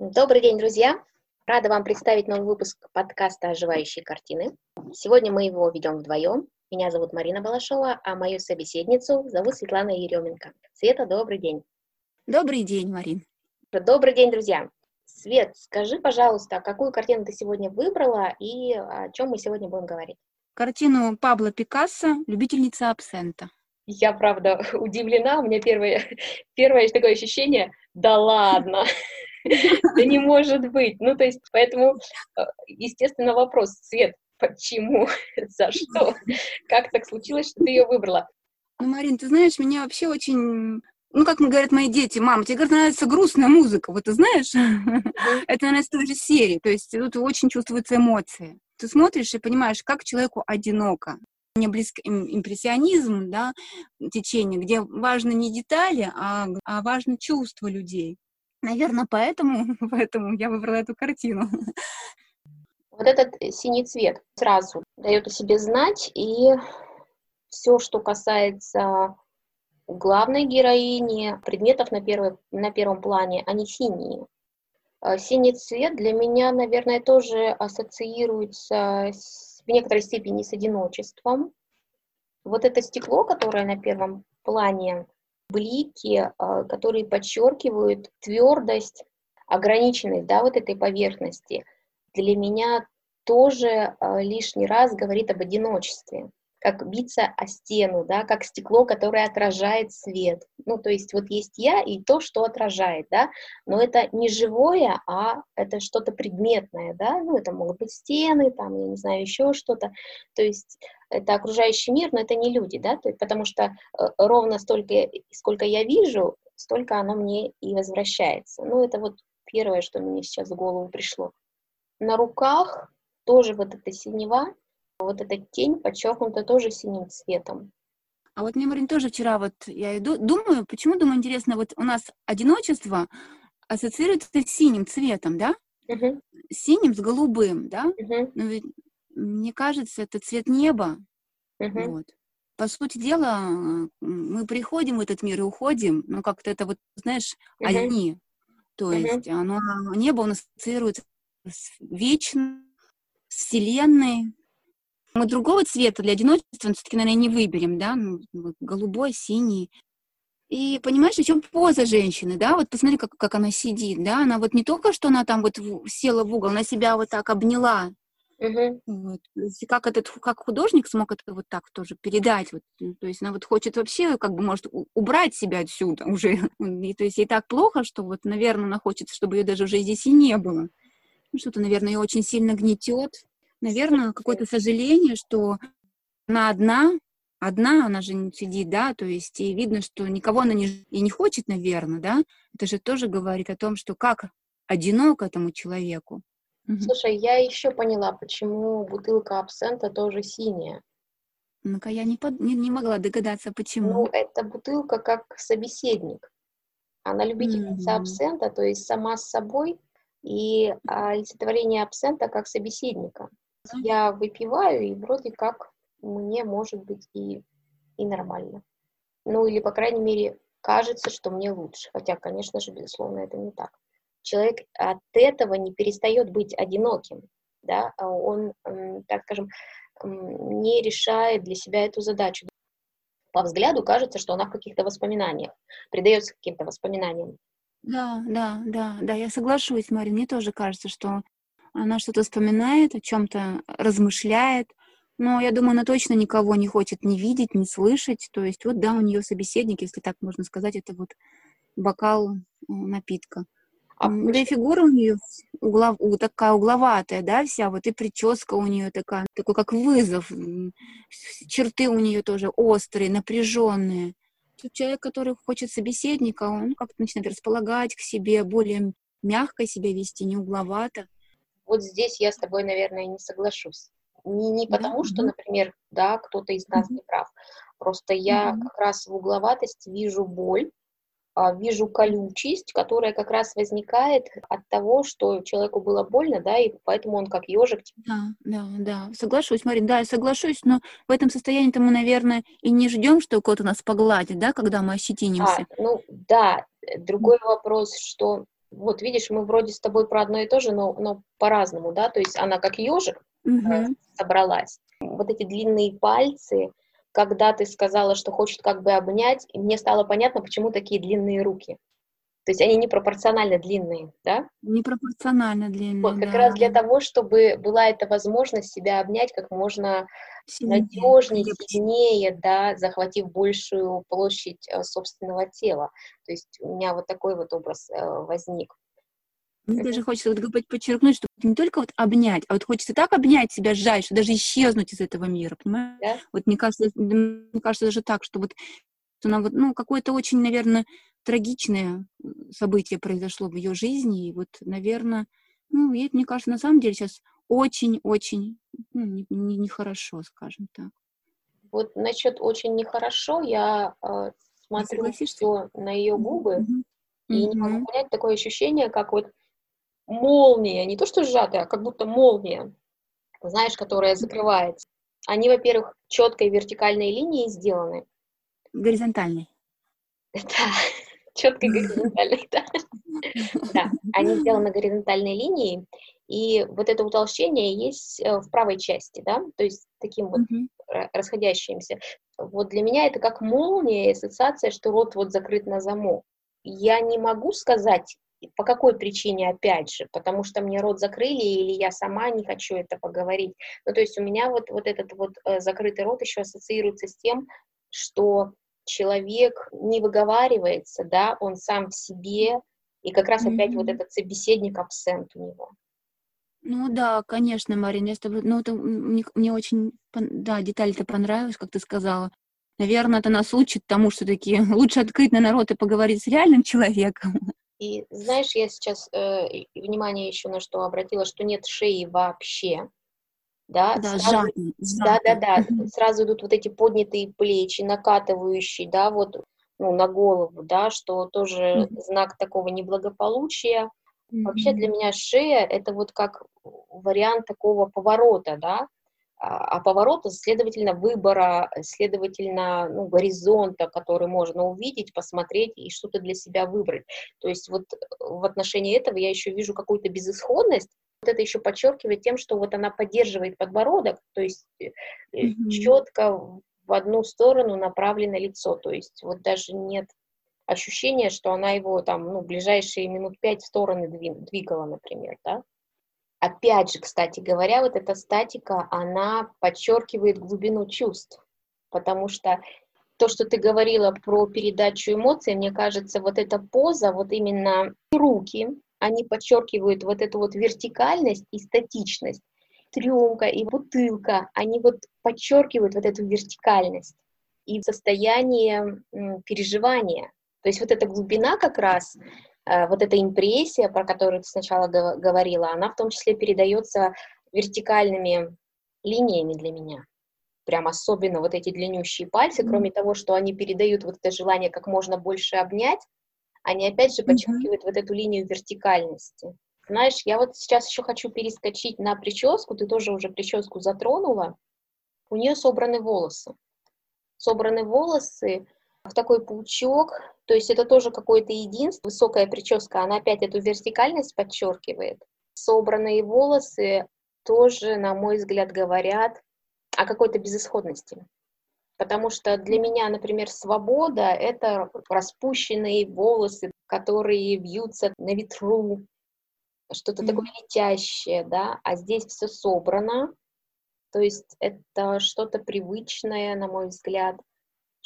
Добрый день, друзья! Рада вам представить новый выпуск подкаста «Оживающие картины». Сегодня мы его ведем вдвоем. Меня зовут Марина Балашова, а мою собеседницу зовут Светлана Еременко. Света, добрый день. Добрый день, Марин. Добрый день, друзья. Свет, скажи, пожалуйста, какую картину ты сегодня выбрала и о чем мы сегодня будем говорить? Картину Пабло Пикассо «Любительница абсента». Я, правда, удивлена. У меня первое, первое такое ощущение, да ладно, да не может быть. Ну, то есть, поэтому, э, естественно, вопрос, Свет, почему, за что, как так случилось, что ты ее выбрала? Ну, Марин, ты знаешь, меня вообще очень ну, как говорят мои дети, мама, тебе, говорит, нравится грустная музыка, вот ты знаешь, это, наверное, из той же серии, то есть тут очень чувствуются эмоции. Ты смотришь и понимаешь, как человеку одиноко. Мне близок импрессионизм, да, течение, где важны не детали, а, а важно чувство людей. Наверное, поэтому, поэтому я выбрала эту картину. Вот этот синий цвет сразу дает о себе знать, и все, что касается главной героини, предметов на, первой, на первом плане, они синие. А синий цвет для меня, наверное, тоже ассоциируется с, в некоторой степени с одиночеством. Вот это стекло, которое на первом плане, блики, а, которые подчеркивают твердость, ограниченность да, вот этой поверхности, для меня тоже а, лишний раз говорит об одиночестве как биться о стену, да, как стекло, которое отражает свет. Ну, то есть вот есть я и то, что отражает, да, но это не живое, а это что-то предметное, да, ну, это могут быть стены, там, я не знаю, еще что-то, то есть это окружающий мир, но это не люди, да, то есть, потому что э, ровно столько, сколько я вижу, столько оно мне и возвращается. Ну, это вот первое, что мне сейчас в голову пришло. На руках тоже вот эта синева, вот эта тень подчеркнута тоже синим цветом. А вот мне, Марин, тоже вчера вот я иду, думаю, почему, думаю, интересно, вот у нас одиночество ассоциируется с синим цветом, да? Uh-huh. Синим с голубым, да? Uh-huh. Но ведь, мне кажется, это цвет неба. Uh-huh. Вот. По сути дела, мы приходим в этот мир и уходим, но как-то это вот, знаешь, uh-huh. одни. То uh-huh. есть оно, небо нас ассоциируется с вечным, с Вселенной, мы другого цвета для одиночества все-таки, наверное, не выберем, да, ну, голубой, синий. И понимаешь, еще поза женщины, да, вот посмотри, как, как она сидит, да, она вот не только что она там вот села в угол, она себя вот так обняла, Uh-huh. Вот. Как этот, как художник смог это вот так тоже передать, вот, ну, то есть она вот хочет вообще, как бы, может, убрать себя отсюда уже, и, то есть ей так плохо, что вот, наверное, она хочет, чтобы ее даже уже здесь и не было, ну, что-то, наверное, ее очень сильно гнетет, наверное, какое-то сожаление, что она одна, одна, она же не сидит, да, то есть и видно, что никого она не, и не хочет, наверное, да, это же тоже говорит о том, что как одинок этому человеку. Слушай, я еще поняла, почему бутылка абсента тоже синяя. Ну-ка, я не, под... не, не могла догадаться, почему. Ну, эта бутылка как собеседник. Она любительница mm-hmm. абсента, то есть сама с собой, и олицетворение абсента как собеседника я выпиваю, и вроде как мне может быть и, и нормально. Ну, или, по крайней мере, кажется, что мне лучше. Хотя, конечно же, безусловно, это не так. Человек от этого не перестает быть одиноким, да, он, так скажем, не решает для себя эту задачу. По взгляду кажется, что она в каких-то воспоминаниях, придается каким-то воспоминаниям. Да, да, да, да, я соглашусь, Мария, мне тоже кажется, что она что-то вспоминает, о чем-то размышляет, но я думаю, она точно никого не хочет ни видеть, ни слышать. То есть вот, да, у нее собеседник, если так можно сказать, это вот бокал напитка. А да и фигура у нее углов, такая угловатая, да, вся, вот и прическа у нее такая, такой как вызов, черты у нее тоже острые, напряженные. Тут человек, который хочет собеседника, он как-то начинает располагать к себе, более мягко себя вести, не угловато вот здесь я с тобой, наверное, не соглашусь. Не, не потому, что, например, да, кто-то из нас не прав. Просто я как раз в угловатости вижу боль, а, вижу колючесть, которая как раз возникает от того, что человеку было больно, да, и поэтому он как ежик. Типа да, да, да, соглашусь, Марин, да, я соглашусь, но в этом состоянии-то мы, наверное, и не ждем, что кто-то нас погладит, да, когда мы ощетинимся. А, ну, да, другой вопрос, что Вот, видишь, мы вроде с тобой про одно и то же, но, но по-разному, да, то есть она как ежик угу. собралась. Вот эти длинные пальцы, когда ты сказала, что хочет как бы обнять, и мне стало понятно, почему такие длинные руки. То есть они непропорционально длинные, да? Непропорционально длинные, Вот, как да. раз для того, чтобы была эта возможность себя обнять как можно сильнее, надежнее, сильнее, да, захватив большую площадь э, собственного тела. То есть у меня вот такой вот образ э, возник. Мне даже хочется вот подчеркнуть, что не только вот обнять, а вот хочется так обнять себя, сжать, что даже исчезнуть из этого мира, понимаешь? Да? Вот мне кажется, мне кажется даже так, что вот она вот, ну, какое-то очень, наверное, трагичное событие произошло в ее жизни, и вот, наверное, ну, ей, мне кажется, на самом деле сейчас очень-очень ну, нехорошо, не, не скажем так. Вот насчет очень нехорошо я э, смотрю все на ее губы, mm-hmm. и не могу понять такое ощущение, как вот молния, не то что сжатая, а как будто молния, знаешь, которая закрывается. Они, во-первых, четкой вертикальной линией сделаны. Горизонтальной. Да, четкой горизонтальной, да. Да, они сделаны горизонтальной линией, и вот это утолщение есть э, в правой части, да, то есть таким вот расходящимся. Вот для меня это как молния и ассоциация, что рот вот закрыт на замок. Я не могу сказать, по какой причине, опять же, потому что мне рот закрыли, или я сама не хочу это поговорить. Ну, то есть у меня вот, вот этот вот э, закрытый рот еще ассоциируется с тем, что человек не выговаривается, да, он сам в себе, и как раз mm-hmm. опять вот этот собеседник абсент у него. Ну да, конечно, Марина, я с тобой, ну это мне, мне очень, да, деталь-то понравилась, как ты сказала. Наверное, это нас учит тому, что такие лучше открыть на народ и поговорить с реальным человеком. И знаешь, я сейчас э, внимание еще на что обратила, что нет шеи вообще. Да, да, сразу, да, да, да, сразу идут вот эти поднятые плечи, накатывающие, да, вот ну, на голову, да, что тоже mm-hmm. знак такого неблагополучия. Mm-hmm. Вообще для меня шея это вот как вариант такого поворота, да, а, а поворота, следовательно, выбора, следовательно, ну, горизонта, который можно увидеть, посмотреть и что-то для себя выбрать. То есть вот в отношении этого я еще вижу какую-то безысходность, вот это еще подчеркивает тем, что вот она поддерживает подбородок, то есть mm-hmm. четко в одну сторону направлено лицо, то есть вот даже нет ощущения, что она его там, ну, ближайшие минут пять в стороны двигала, например, да. Опять же, кстати говоря, вот эта статика, она подчеркивает глубину чувств, потому что то, что ты говорила про передачу эмоций, мне кажется, вот эта поза, вот именно руки, они подчеркивают вот эту вот вертикальность и статичность. Трюмка и бутылка, они вот подчеркивают вот эту вертикальность и состояние переживания. То есть вот эта глубина как раз Э, вот эта импрессия, про которую ты сначала говорила, она в том числе передается вертикальными линиями для меня. Прям особенно вот эти длиннющие пальцы, mm-hmm. кроме того, что они передают вот это желание как можно больше обнять, они опять же подчеркивают mm-hmm. вот эту линию вертикальности. Знаешь, я вот сейчас еще хочу перескочить на прическу, ты тоже уже прическу затронула. У нее собраны волосы. Собраны волосы в такой паучок, то есть это тоже какое-то единство, высокая прическа, она опять эту вертикальность подчеркивает. Собранные волосы тоже, на мой взгляд, говорят о какой-то безысходности. Потому что для меня, например, свобода — это распущенные волосы, которые вьются на ветру, что-то mm-hmm. такое летящее, да, а здесь все собрано, то есть это что-то привычное, на мой взгляд,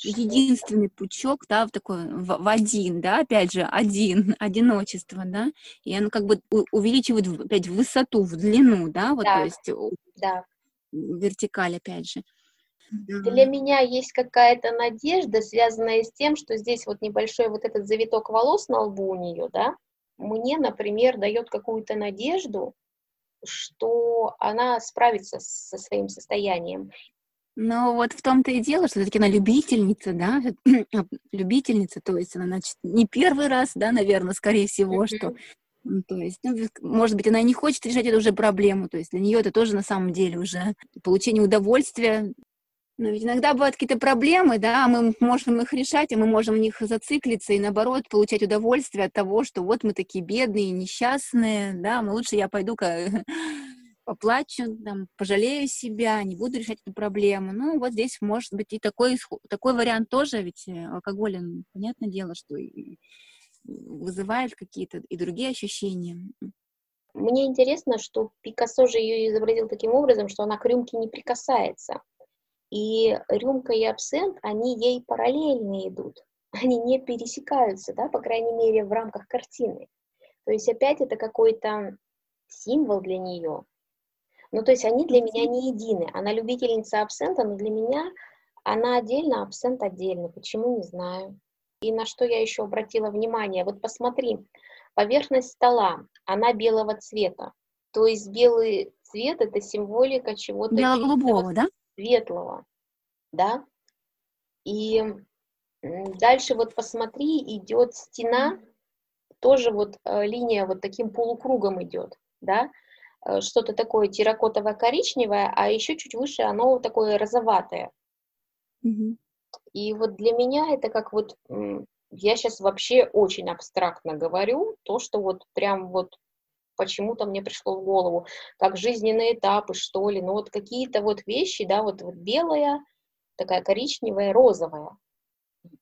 единственный пучок, да, в такой, в, в один, да, опять же, один, одиночество, да, и оно как бы увеличивает опять высоту, в длину, да, вот, да. то есть да. вертикаль, опять же. Для меня есть какая-то надежда, связанная с тем, что здесь вот небольшой вот этот завиток волос на лбу у нее, да, мне, например, дает какую-то надежду, что она справится со своим состоянием. Ну, вот в том-то и дело, что все-таки она любительница, да, любительница, то есть она, значит, не первый раз, да, наверное, скорее всего, что, то есть, ну, может быть, она не хочет решать эту уже проблему, то есть для нее это тоже на самом деле уже получение удовольствия Но ведь иногда бывают какие-то проблемы, да, мы можем их решать, и мы можем в них зациклиться и, наоборот, получать удовольствие от того, что вот мы такие бедные, несчастные, да, мы лучше я пойду-ка поплачу, там, пожалею себя, не буду решать эту проблему. Ну, вот здесь может быть и такой, такой вариант тоже, ведь э, алкоголь, он, понятное дело, что и вызывает какие-то и другие ощущения. Мне интересно, что Пикассо же ее изобразил таким образом, что она к рюмке не прикасается. И рюмка и абсент, они ей параллельно идут. Они не пересекаются, да, по крайней мере, в рамках картины. То есть опять это какой-то символ для нее. Ну, то есть они для меня не едины. Она любительница абсента, но для меня она отдельно, абсент отдельно. Почему, не знаю. И на что я еще обратила внимание. Вот посмотри, поверхность стола, она белого цвета. То есть белый цвет – это символика чего-то... Бело-голубого, да? Светлого, да, и дальше вот посмотри, идет стена, тоже вот э, линия вот таким полукругом идет, да, э, что-то такое терракотово-коричневое, а еще чуть выше оно такое розоватое. Mm-hmm. И вот для меня это как вот, я сейчас вообще очень абстрактно говорю, то, что вот прям вот почему-то мне пришло в голову, как жизненные этапы, что ли, ну вот какие-то вот вещи, да, вот, вот белая, такая коричневая, розовая.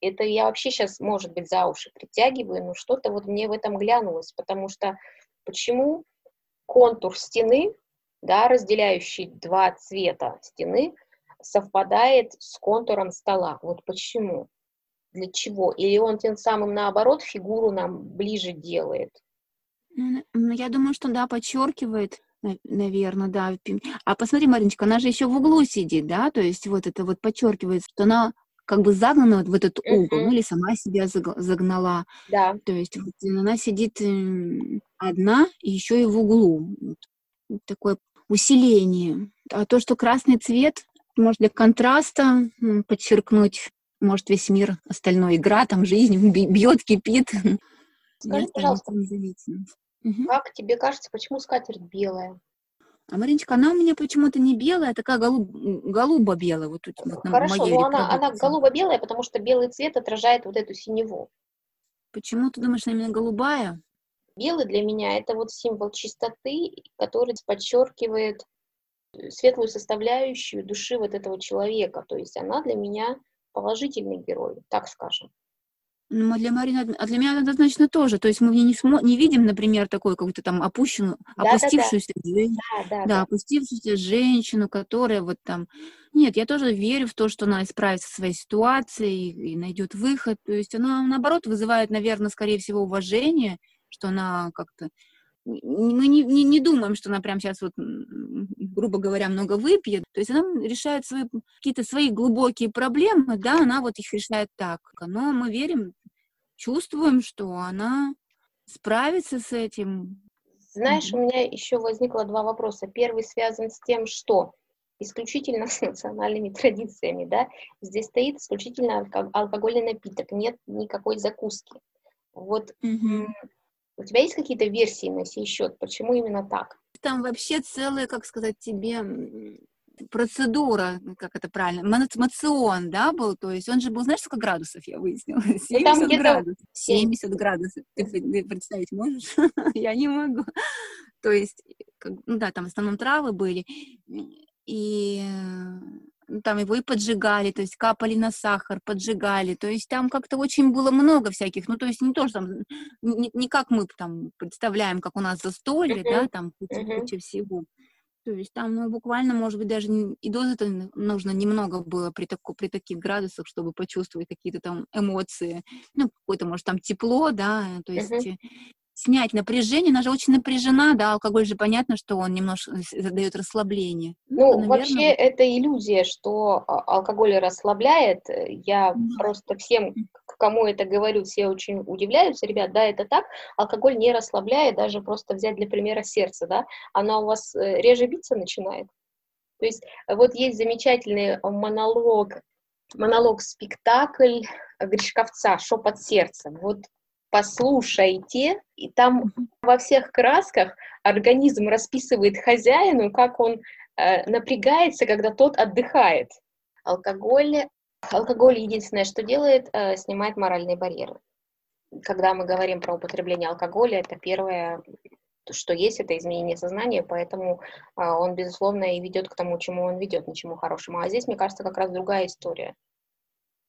Это я вообще сейчас, может быть, за уши притягиваю, но что-то вот мне в этом глянулось, потому что почему контур стены, да, разделяющий два цвета стены, совпадает с контуром стола. Вот почему? Для чего? Или он тем самым, наоборот, фигуру нам ближе делает? Ну, я думаю, что да, подчеркивает, наверное, да. А посмотри, Мариночка, она же еще в углу сидит, да, то есть вот это вот подчеркивает, что она как бы загнана вот в этот угол, uh-huh. ну или сама себя загнала. Да. То есть вот она сидит одна, и еще и в углу. Вот такое усиление. А то, что красный цвет, может для контраста подчеркнуть, может весь мир остальной, игра, там жизнь бьет, кипит. Скажи, пожалуйста, Угу. Как тебе кажется, почему скатерть белая? А Мариночка, она у меня почему-то не белая, а такая голуб... голубо-белая. Вот тут, вот Хорошо, но она, она голубо-белая, потому что белый цвет отражает вот эту синеву. Почему ты думаешь, она именно голубая? Белый для меня это вот символ чистоты, который подчеркивает светлую составляющую души вот этого человека. То есть она для меня положительный герой, так скажем. Ну, для Марины, а для меня однозначно тоже. То есть мы не, смо, не видим, например, такой какую-то там опущенную, да, опустившуюся, да, женщину, да, да, да, опустившуюся женщину, которая вот там... Нет, я тоже верю в то, что она справится со своей ситуацией и, и найдет выход. То есть она, наоборот, вызывает, наверное, скорее всего, уважение, что она как-то мы не, не, не думаем, что она прямо сейчас, вот, грубо говоря, много выпьет. То есть она решает свои, какие-то свои глубокие проблемы, да, она вот их решает так. Но мы верим чувствуем, что она справится с этим. Знаешь, у меня еще возникло два вопроса. Первый связан с тем, что исключительно с национальными традициями, да, здесь стоит исключительно алкогольный напиток, нет никакой закуски. Вот mm-hmm. у тебя есть какие-то версии на сей счет, почему именно так? Там вообще целое, как сказать тебе, процедура, ну, как это правильно, мацион, да, был, то есть он же был, знаешь, сколько градусов, я выяснила? 70 ну, градусов. 70 градусов. Ты, ты представить можешь? я не могу. То есть, ну да, там в основном травы были, и ну, там его и поджигали, то есть капали на сахар, поджигали, то есть там как-то очень было много всяких, ну то есть не то, что там, не, не как мы там представляем, как у нас застолье, uh-huh. да, там куча, uh-huh. куча всего. То есть там, ну, буквально, может быть, даже и дозы-то нужно немного было при, таку, при таких градусах, чтобы почувствовать какие-то там эмоции. Ну, какое-то, может, там тепло, да, то есть uh-huh снять напряжение, она же очень напряжена, да, алкоголь же понятно, что он немножко задает расслабление. Ну, ну наверное... вообще это иллюзия, что а, алкоголь расслабляет. Я mm просто всем, кому это говорю, все очень удивляются, ребят, да, это так, алкоголь не расслабляет, даже просто взять для примера сердце, да, оно у вас э, реже биться начинает. То есть вот есть замечательный монолог, монолог-спектакль Гришковца «Шепот сердца». Вот послушайте, и там во всех красках организм расписывает хозяину, как он э, напрягается, когда тот отдыхает. Алкоголь, алкоголь единственное, что делает, э, снимает моральные барьеры. Когда мы говорим про употребление алкоголя, это первое, что есть, это изменение сознания, поэтому э, он, безусловно, и ведет к тому, чему он ведет, ничему хорошему. А здесь, мне кажется, как раз другая история.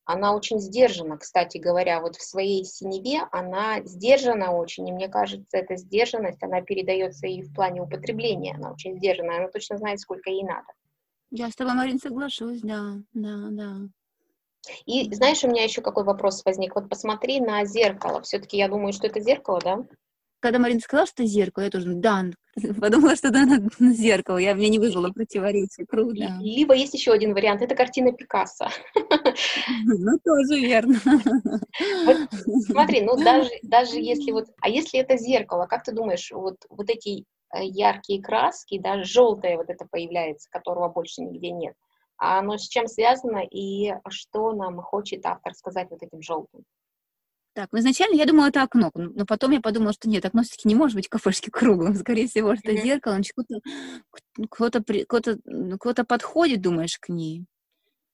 Она очень сдержана, кстати говоря, вот в своей синеве она сдержана очень, и мне кажется, эта сдержанность, она передается и в плане употребления, она очень сдержана, она точно знает, сколько ей надо. Я с тобой, Марин, соглашусь, да, да, да. И знаешь, у меня еще какой вопрос возник. Вот посмотри на зеркало. Все-таки я думаю, что это зеркало, да? Когда Марина сказала, что зеркало, я тоже, да, подумала, что это на зеркало. Я, мне не вызвало противоречия. Круто. Либо есть еще один вариант, это картина Пикассо. Ну, тоже верно. Вот, смотри, ну даже, даже если вот, а если это зеркало, как ты думаешь, вот, вот эти э, яркие краски, даже желтое вот это появляется, которого больше нигде нет, оно с чем связано и что нам хочет автор сказать вот этим желтым? Так, ну изначально я думала, это окно, но потом я подумала, что нет, окно все-таки не может быть кафешки круглым, скорее всего, что mm-hmm. зеркало, кто-то, кто-то, кто-то, кто-то подходит, думаешь, к ней.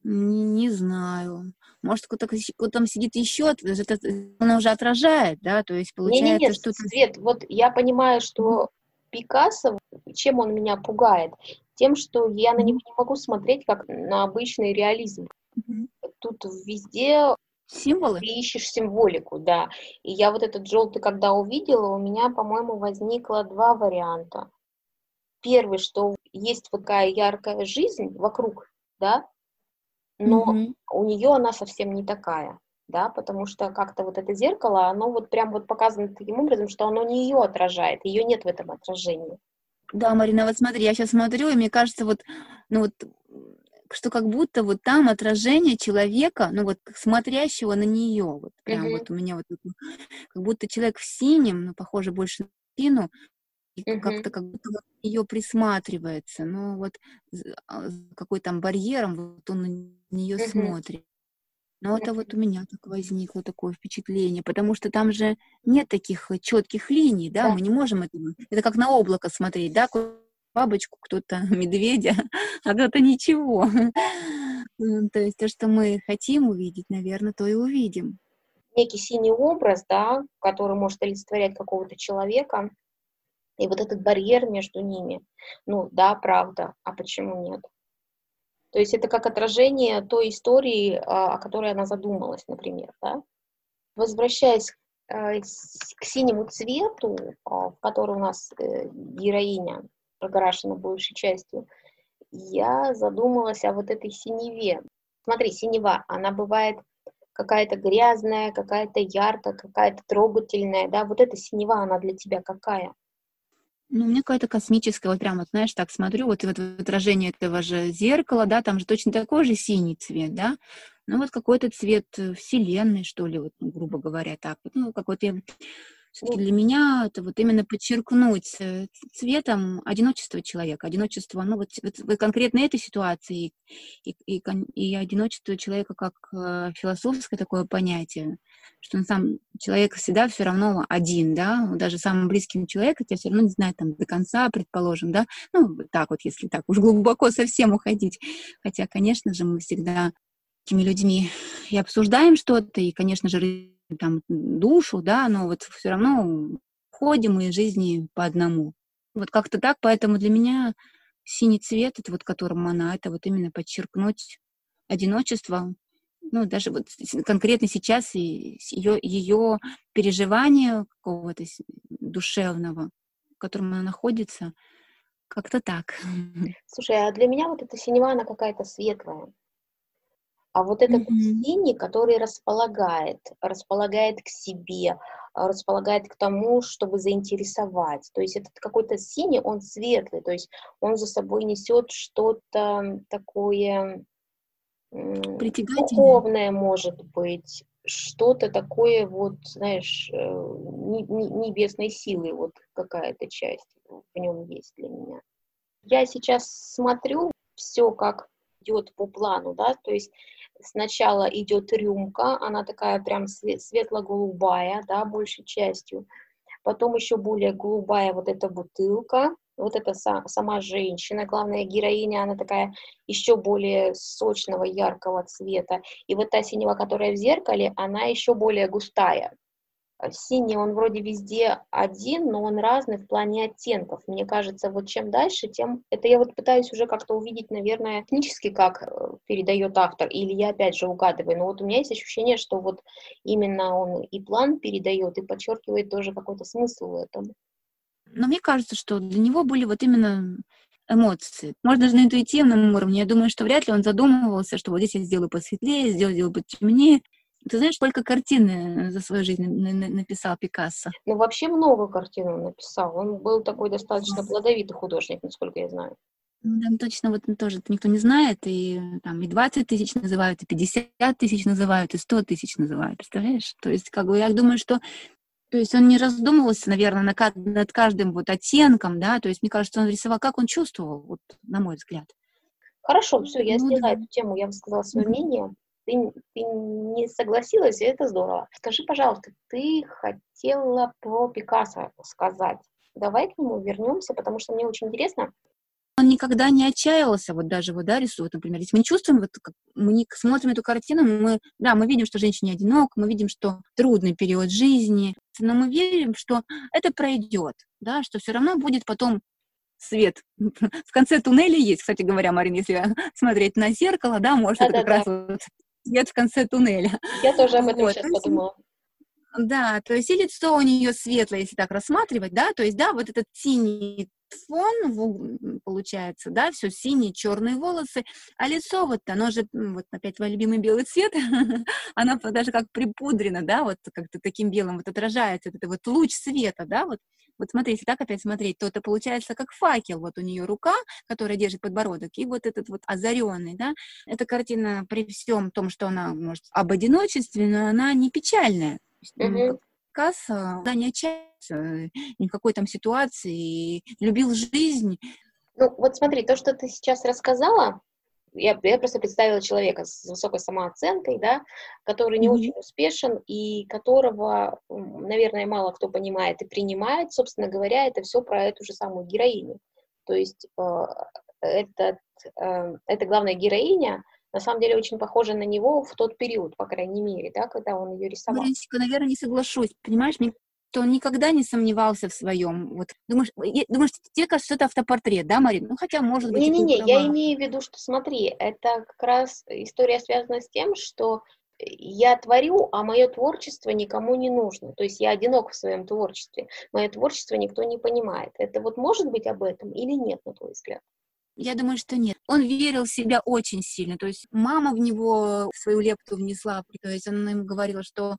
Не, не знаю. Может, кто-то, кто там сидит еще, это, она уже отражает, да, то есть получается, не, не, не, что... Свет, вот я понимаю, что Пикассо, чем он меня пугает? Тем, что я на него не могу смотреть как на обычный реализм. Mm-hmm. Тут везде Символы? Ты ищешь символику, да. И я вот этот желтый, когда увидела, у меня, по-моему, возникло два варианта. Первый, что есть такая яркая жизнь вокруг, да, но mm-hmm. у нее она совсем не такая, да, потому что как-то вот это зеркало, оно вот прям вот показано таким образом, что оно не ее отражает, ее нет в этом отражении. Да, Марина, вот смотри, я сейчас смотрю, и мне кажется, вот, ну вот что как будто вот там отражение человека, ну вот смотрящего на нее, вот прям mm-hmm. вот у меня вот как будто человек в синем, ну похоже больше на спину, и mm-hmm. как-то как будто вот ее присматривается, но вот а, какой там барьером вот он на нее mm-hmm. смотрит. Но это вот у меня так возникло такое впечатление, потому что там же нет таких четких линий, да, да. мы не можем это, это как на облако смотреть, да, бабочку, кто-то медведя, а кто-то ничего. То есть то, что мы хотим увидеть, наверное, то и увидим. Некий синий образ, да, который может олицетворять какого-то человека, и вот этот барьер между ними. Ну, да, правда, а почему нет? То есть это как отражение той истории, а, о которой она задумалась, например, да? Возвращаясь э, к синему цвету, а, в который у нас э, героиня прокрашена большей частью, я задумалась о вот этой синеве. Смотри, синева, она бывает какая-то грязная, какая-то яркая, какая-то трогательная, да, вот эта синева, она для тебя какая? Ну, у меня какая-то космическая, вот прям, вот, знаешь, так смотрю, вот, вот в отражение этого же зеркала, да, там же точно такой же синий цвет, да, ну, вот какой-то цвет вселенной, что ли, вот, ну, грубо говоря, так ну, какой-то все-таки для меня это вот именно подчеркнуть э, цветом одиночество человека, одиночество, ну вот, вот, конкретно этой ситуации и, и, и одиночество человека как э, философское такое понятие, что он сам человек всегда все равно один, да, даже самым близким человеком тебя все равно не знает там до конца, предположим, да, ну так вот, если так уж глубоко совсем уходить, хотя, конечно же, мы всегда такими людьми и обсуждаем что-то, и, конечно же, там душу, да, но вот все равно ходим мы из жизни по одному. Вот как-то так, поэтому для меня синий цвет, это вот которым она, это вот именно подчеркнуть одиночество, ну, даже вот конкретно сейчас ее, ее переживание какого-то душевного, в котором она находится, как-то так. Слушай, а для меня вот эта синева, она какая-то светлая. А вот этот mm-hmm. синий, который располагает, располагает к себе, а, располагает к тому, чтобы заинтересовать. То есть этот какой-то синий, он светлый, то есть он за собой несет что-то такое духовное, может быть, что-то такое вот, знаешь, э, небесной силы, вот какая-то часть в нем есть для меня. Я сейчас смотрю все как идет по плану, да, то есть сначала идет рюмка, она такая прям светло-голубая, да, большей частью, потом еще более голубая вот эта бутылка, вот эта са- сама женщина, главная героиня, она такая еще более сочного, яркого цвета. И вот та синева, которая в зеркале, она еще более густая. Синий, он вроде везде один, но он разный в плане оттенков. Мне кажется, вот чем дальше, тем... Это я вот пытаюсь уже как-то увидеть, наверное, технически, как э, передает автор, или я опять же угадываю. Но вот у меня есть ощущение, что вот именно он и план передает, и подчеркивает тоже какой-то смысл в этом. Но мне кажется, что для него были вот именно эмоции. Может, даже на интуитивном уровне. Я думаю, что вряд ли он задумывался, что вот здесь я сделаю посветлее, сделаю, сделаю потемнее. Ты знаешь, сколько картин э, за свою жизнь написал Пикассо? Ну, вообще много картин он написал. Он был такой достаточно плодовитый художник, насколько я знаю. Там точно вот тоже никто не знает, и там и 20 тысяч называют, и 50 тысяч называют, и 100 тысяч называют, представляешь? То есть, как бы, я думаю, что то есть он не раздумывался, наверное, над, над каждым вот оттенком, да, то есть мне кажется, он рисовал, как он чувствовал, вот, на мой взгляд. Хорошо, все, я ну, сняла да. эту тему, я высказала свое mm-hmm. мнение ты, ты не согласилась, и это здорово. Скажи, пожалуйста, ты хотела про Пикассо сказать. Давай к нему вернемся, потому что мне очень интересно. Он никогда не отчаивался, вот даже вот, да, рисует, например. Если мы чувствуем, вот, как мы не смотрим эту картину, мы, да, мы видим, что женщина одинок, мы видим, что трудный период жизни, но мы верим, что это пройдет, да, что все равно будет потом свет в конце туннеля есть, кстати говоря, Марин, если смотреть на зеркало, да, может, да, как да. раз вот свет в конце туннеля. Я тоже об этом вот. сейчас подумала. Да, то есть и лицо у нее светлое, если так рассматривать, да, то есть, да, вот этот синий фон получается, да, все синие, черные волосы, а лицо вот, оно же, вот опять твой любимый белый цвет, оно даже как припудрено, да, вот как-то таким белым вот отражается, это вот луч света, да, вот, вот смотри, если так опять смотреть, то это получается как факел, вот у нее рука, которая держит подбородок, и вот этот вот озаренный, да, эта картина при всем том, что она, может, об одиночестве, но она не печальная, mm-hmm. Касса, да, не отчаялся ни в какой там ситуации, любил жизнь. Ну, вот смотри, то, что ты сейчас рассказала, я, я просто представила человека с высокой самооценкой, да, который не mm-hmm. очень успешен и которого, наверное, мало кто понимает и принимает, собственно говоря, это все про эту же самую героиню. То есть э, этот, э, эта главная героиня, на самом деле очень похожа на него в тот период, по крайней мере, да, когда он ее рисовал. Мариночка, наверное, не соглашусь. Понимаешь, мне что он никогда не сомневался в своем. Вот думаешь, думаешь, тебе кажется, что это автопортрет, да, Марина? Ну, хотя, может быть... Не-не-не, я имею в виду, что, смотри, это как раз история связана с тем, что я творю, а мое творчество никому не нужно. То есть я одинок в своем творчестве. Мое творчество никто не понимает. Это вот может быть об этом или нет, на твой взгляд? Я думаю, что нет. Он верил в себя очень сильно. То есть мама в него свою лепту внесла. То есть она ему говорила, что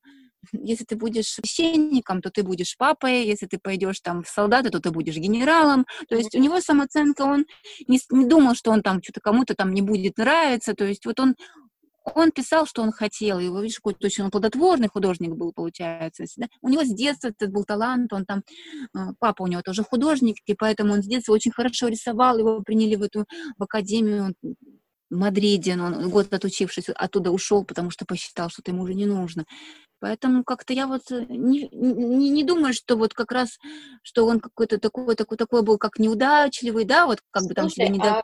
если ты будешь священником, то ты будешь папой, если ты пойдешь там в солдаты, то ты будешь генералом. То есть у него самооценка, он не, не думал, что он там что-то кому-то там не будет нравиться. То есть вот он он писал, что он хотел, и видишь, какой точно плодотворный художник был, получается. Да? У него с детства этот был талант, он там, а, папа у него тоже художник, и поэтому он с детства очень хорошо рисовал, его приняли в эту в академию, в Мадриде, он год отучившись, оттуда ушел, потому что посчитал, что это ему уже не нужно. Поэтому как-то я вот э, не, не, не думаю, что вот как раз, что он какой-то такой, такой, такой был, как неудачливый, да, вот как бы там Слушай, себя не... А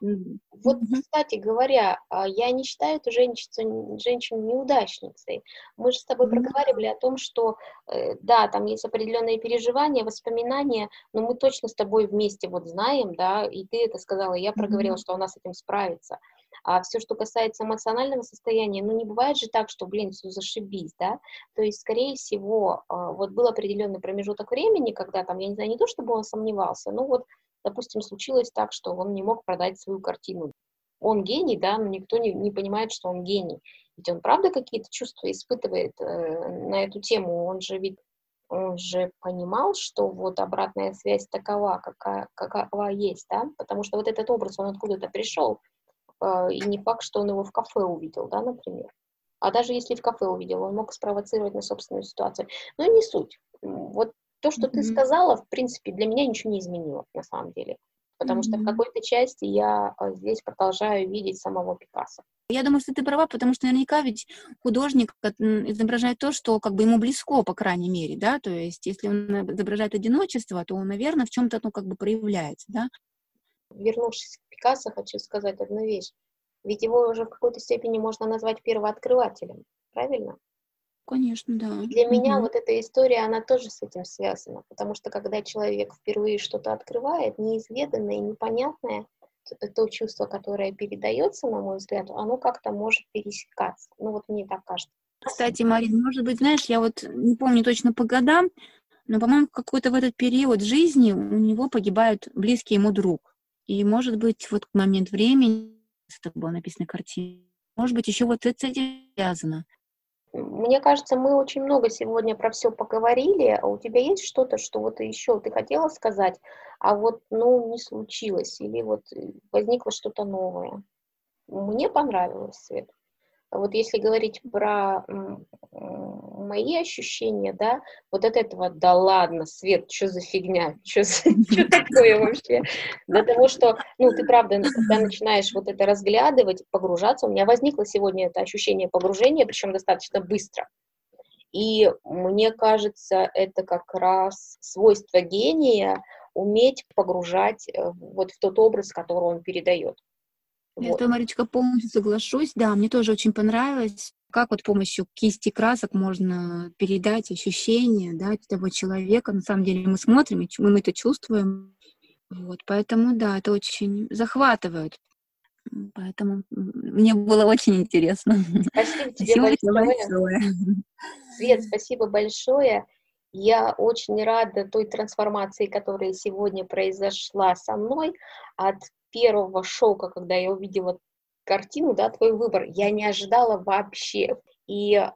вот, кстати говоря, а, я не считаю эту женщину, женщину неудачницей. Мы же с тобой mm-hmm. проговаривали о том, что, э, да, там есть определенные переживания, воспоминания, но мы точно с тобой вместе вот знаем, да, и ты это сказала, и я проговорила, mm-hmm. что она с этим справится. А все, что касается эмоционального состояния, ну, не бывает же так, что, блин, все зашибись, да, то есть, скорее всего, а, вот был определенный промежуток времени, когда там, я не знаю, не то, чтобы он сомневался, но вот, допустим, случилось так, что он не мог продать свою картину. Он гений, да, но никто не, не понимает, что он гений. Ведь он правда какие-то чувства испытывает э, на эту тему, он же ведь он же понимал, что вот обратная связь такова, какая, какова есть, да, потому что вот этот образ, он откуда-то пришел, и не факт, что он его в кафе увидел, да, например. А даже если в кафе увидел, он мог спровоцировать на собственную ситуацию. Но не суть. Вот то, что mm-hmm. ты сказала, в принципе, для меня ничего не изменило, на самом деле. Потому mm-hmm. что в какой-то части я а, здесь продолжаю видеть самого Пикассо. Я думаю, что ты права, потому что наверняка ведь художник изображает то, что как бы ему близко, по крайней мере, да, то есть если он изображает одиночество, то он, наверное, в чем-то, ну, как бы проявляется, да. Вернувшись к Пикассо, хочу сказать одну вещь. Ведь его уже в какой-то степени можно назвать первооткрывателем, правильно? Конечно, да. И для меня вот эта история, она тоже с этим связана, потому что когда человек впервые что-то открывает, неизведанное, непонятное, то, то чувство, которое передается, на мой взгляд, оно как-то может пересекаться. Ну вот мне так кажется. Кстати, Марин, может быть, знаешь, я вот не помню точно по годам, но, по-моему, какой-то в этот период жизни у него погибает близкий ему друг. И, может быть, вот момент времени, это было написано картина, может быть, еще вот это связано. Мне кажется, мы очень много сегодня про все поговорили. А у тебя есть что-то, что вот еще ты хотела сказать, а вот, ну, не случилось, или вот возникло что-то новое? Мне понравилось, Свет. Вот если говорить про мои ощущения, да, вот от этого, да ладно, Свет, что за фигня, что, такое вообще? До того, что, ну, ты правда, когда начинаешь вот это разглядывать, погружаться, у меня возникло сегодня это ощущение погружения, причем достаточно быстро. И мне кажется, это как раз свойство гения уметь погружать э, вот в тот образ, который он передает. Я вот. с Маричка, полностью соглашусь. Да, мне тоже очень понравилось, как вот помощью кисти красок можно передать ощущения да, того человека. На самом деле мы смотрим, и мы это чувствуем. Вот, поэтому, да, это очень захватывает. Поэтому мне было очень интересно. Спасибо тебе спасибо большое. большое. Свет, спасибо большое. Я очень рада той трансформации, которая сегодня произошла со мной от первого шока, когда я увидела картину, да, твой выбор, я не ожидала вообще. И, а...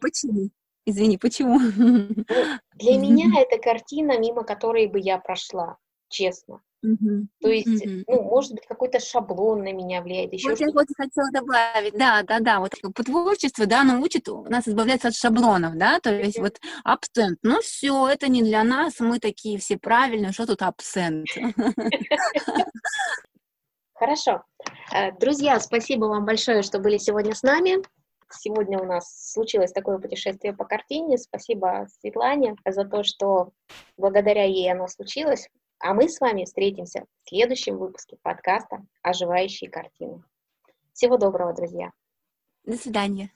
почему? Извини, почему? Ну, для меня это картина, мимо которой бы я прошла, честно. Uh-huh. То есть, uh-huh. ну, может быть, какой-то шаблон на меня влияет. Еще вот я вот хотела добавить, да, да, да, вот по творчеству, да, оно учит нас избавляться от шаблонов, да, то есть вот абсент, ну все, это не для нас, мы такие все правильные, что тут абсент? Хорошо. Э, друзья, спасибо вам большое, что были сегодня с нами. Сегодня у нас случилось такое путешествие по картине. Спасибо Светлане за то, что благодаря ей оно случилось. А мы с вами встретимся в следующем выпуске подкаста «Оживающие картины». Всего доброго, друзья. До свидания.